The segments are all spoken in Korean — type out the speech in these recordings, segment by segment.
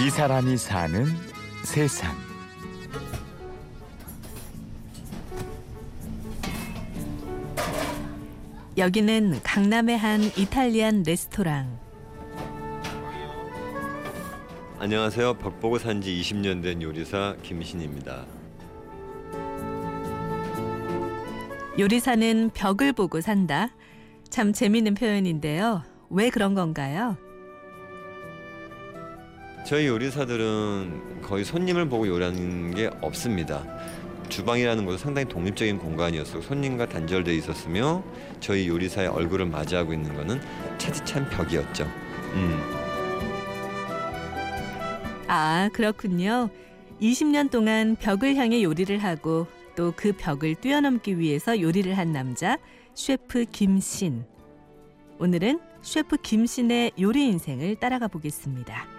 이 사람이 사는 세상. 여기는 강남의 한 이탈리안 레스토랑. 안녕하세요. 벽 보고 산지 20년 된 요리사 김신입니다. 요리사는 벽을 보고 산다. 참 재밌는 표현인데요. 왜 그런 건가요? 저희 요리사들은 거의 손님을 보고 요리하는 게 없습니다. 주방이라는 것은 상당히 독립적인 공간이었고 손님과 단절돼 있었으며 저희 요리사의 얼굴을 맞이하고 있는 것은 차디찬 벽이었죠. 음. 아, 그렇군요. 20년 동안 벽을 향해 요리를 하고 또 그 벽을 뛰어넘기 위해서 요리를 한 남자 셰프 김신. 오늘은 셰프 김신의 요리 인생을 따라가 보겠습니다.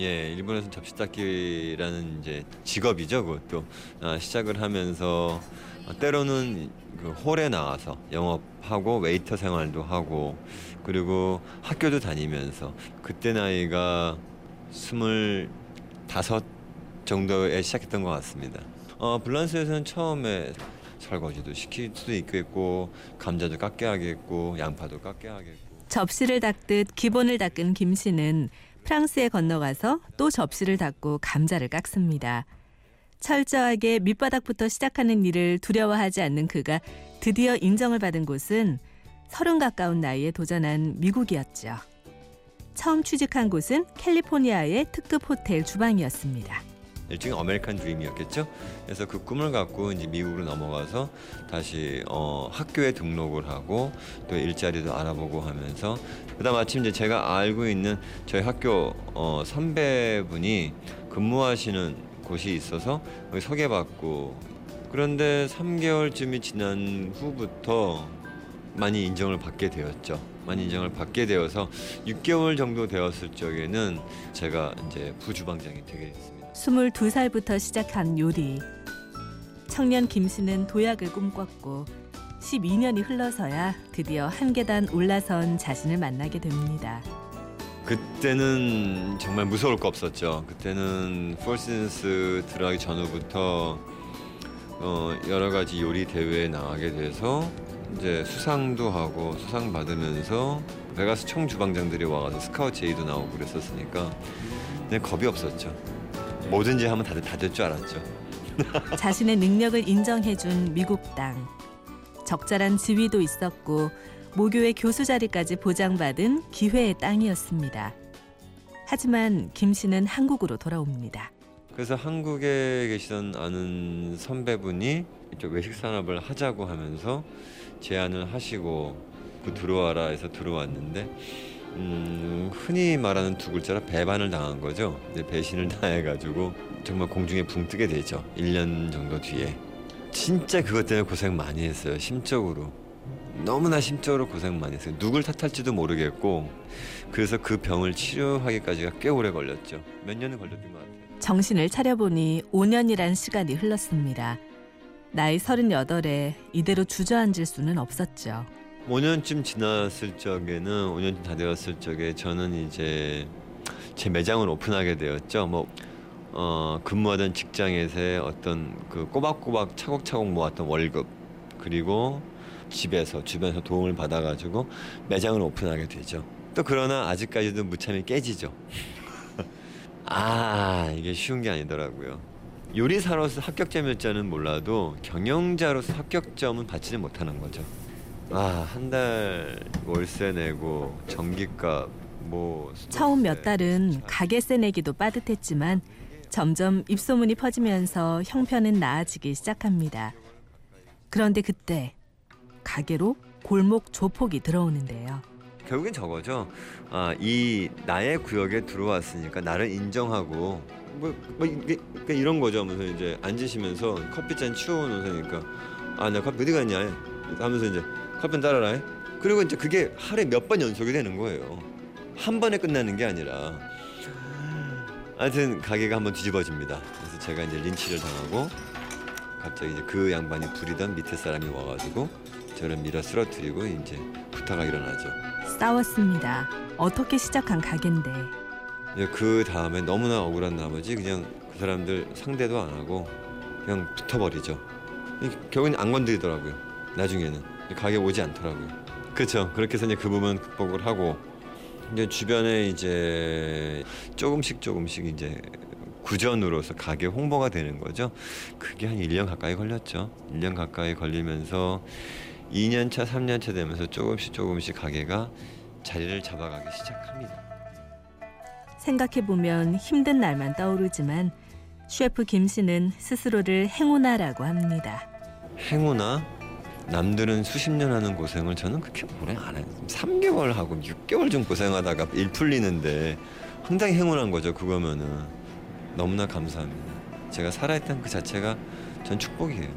예, 일본에서는 접시닦기라는 이제 직업이죠. 그것도 아, 시작을 하면서 때로는 그 홀에 나와서 영업하고 웨이터 생활도 하고 그리고 학교도 다니면서 그때 나이가 스물 다섯 정도에 시작했던 것 같습니다. 어, 블란스에서는 처음에 설거지도 시킬 수도 있겠고 감자도 깎게 하겠고 양파도 깎게 하겠고 접시를 닦듯 기본을 닦은 김 씨는 프랑스에 건너가서 또 접시를 닦고 감자를 깎습니다. 철저하게 밑바닥부터 시작하는 일을 두려워하지 않는 그가 드디어 인정을 받은 곳은 서른 가까운 나이에 도전한 미국이었죠. 처음 취직한 곳은 캘리포니아의 특급 호텔 주방이었습니다. 일종의 아메리칸 드림이었겠죠. 그래서 그 꿈을 갖고 이제 미국으로 넘어가서 다시 어, 학교에 등록을 하고 또 일자리도 알아보고 하면서 그다음 마침 이제 제가 알고 있는 저희 학교 어, 선배분이 근무하시는 곳이 있어서 소개받고 그런데 3개월쯤이 지난 후부터 많이 인정을 받게 되었죠. 많이 인정을 받게 되어서 6개월 정도 되었을 적에는 제가 이제 부주방장이 되게 됐습니다. 22살부터 시작한 요리. 청년 김 씨는 도약을 꿈꿨고 12년이 흘러서야 드디어 한 계단 올라선 자신을 만나게 됩니다. 그때는 정말 무서울 거 없었죠. 그때는 폴시즌스 들어가기 전후부터 어, 여러 가지 요리 대회에 나가게 돼서 이제 수상도 하고 수상 받으면서 베가스 총 주방장들이 와가지고 스카우트 제의도 나오고 그랬었으니까 겁이 없었죠. 뭐든지 하면 다들 다 될 줄 알았죠. 자신의 능력을 인정해준 미국 땅. 적절한 지위도 있었고 모교의 교수 자리까지 보장받은 기회의 땅이었습니다. 하지만 김 씨는 한국으로 돌아옵니다. 그래서 한국에 계시던 아는 선배분이 이쪽 외식 산업을 하자고 하면서 제안을 하시고 그 들어와라 해서 들어왔는데 음, 흔히 말하는 두 글자로 배반을 당한 거죠. 배신을 당해가지고 정말 공중에 붕 뜨게 되죠. 1년 정도 뒤에. 진짜 그것 때문에 고생 많이 했어요. 심적으로. 너무나 심적으로 고생 많이 했어요. 누굴 탓할지도 모르겠고 그래서 그 병을 치료하기까지가 꽤 오래 걸렸죠. 몇 년은 걸렸던 것 같아요. 정신을 차려보니 5년이란 시간이 흘렀습니다. 나이 38에 이대로 주저앉을 수는 없었죠. 5년쯤 지났을 적에는 5년쯤 다 되었을 적에 저는 이제 제 매장을 오픈하게 되었죠. 뭐 어, 근무하던 직장에서의 어떤 그 꼬박꼬박 차곡차곡 모았던 월급 그리고 집에서 주변에서 도움을 받아가지고 매장을 오픈하게 되죠. 또 그러나 아직까지도 무참히 깨지죠. 아 이게 쉬운 게 아니더라고요. 요리사로서 합격점 일자는 몰라도 경영자로서 합격점은 받지는 못하는 거죠. 아, 한 달 월세 내고 전기값 뭐 처음 몇 달은 가게세 내기도 빠듯했지만 점점 입소문이 퍼지면서 형편은 나아지기 시작합니다. 그런데 그때 가게로 골목 조폭이 들어오는데요. 결국엔 저거죠. 아, 이 나의 구역에 들어왔으니까 나를 인정하고 뭐, 뭐 이게 그러니까 이런 거죠. 하면서 이제 앉으시면서 커피잔 치워놓으니까 아, 나 커피 어디 갔냐 하면서 이제 따라라. 그리고 이제 그게 하루에 몇 번 연속이 되는 거예요. 한 번에 끝나는 게 아니라. 하여튼 가게가 한번 뒤집어집니다. 그래서 제가 이제 린치를 당하고 갑자기 이제 그 양반이 부리던 밑에 사람이 와가지고 저를 밀어 쓰러뜨리고 이제 부타가 일어나죠. 싸웠습니다. 어떻게 시작한 가게인데 그 다음에 너무나 억울한 나머지 그냥 그 사람들 상대도 안 하고 그냥 붙어버리죠. 이- 결국엔 안 건드리더라고요. 나중에는 가게 오지 않더라고요. 그렇죠. 그렇게 해서 이제 그 부분 극복을 하고 이제 주변에 이제 조금씩 조금씩 이제 구전으로서 가게 홍보가 되는 거죠. 그게 한 1년 가까이 걸렸죠. 1년 가까이 걸리면서 2년 차, 3년 차 되면서 조금씩 조금씩 가게가 자리를 잡아가기 시작합니다. 생각해 보면 힘든 날만 떠오르지만 셰프 김 씨는 스스로를 행운아라고 합니다. 행우나 남들은 수십 년 하는 고생을 저는 그렇게 오래 안 해요. 3개월 하고 6개월 좀 고생하다가 일 풀리는데 상당히 행운한 거죠. 그거면은 너무나 감사합니다. 제가 살아있다는 그 자체가 전 축복이에요.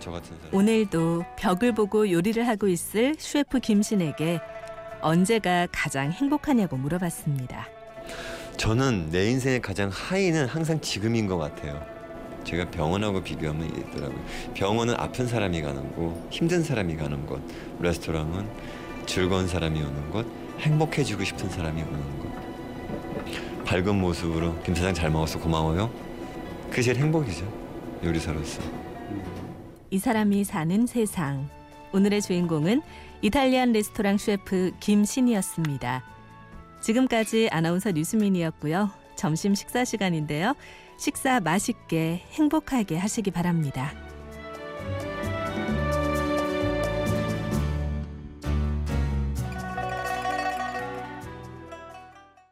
저 같은 사람. 오늘도 벽을 보고 요리를 하고 있을 셰프 김 씨에게 언제가 가장 행복하냐고 물어봤습니다. 저는 내 인생의 가장 하이는 항상 지금인 것 같아요. 제가 병원하고 비교하면 있더라고요. 병원은 아픈 사람이 가는 곳, 힘든 사람이 가는 곳. 레스토랑은 즐거운 사람이 오는 곳, 행복해지고 싶은 사람이 오는 곳. 밝은 모습으로 김 사장 잘 먹었어 고마워요. 그게 제일 행복이죠. 요리사로서. 이 사람이 사는 세상. 오늘의 주인공은 이탈리안 레스토랑 셰프 김신이었습니다. 지금까지 아나운서 류수민이었고요. 점심 식사 시간인데요. 식사 맛있게 행복하게 하시기 바랍니다.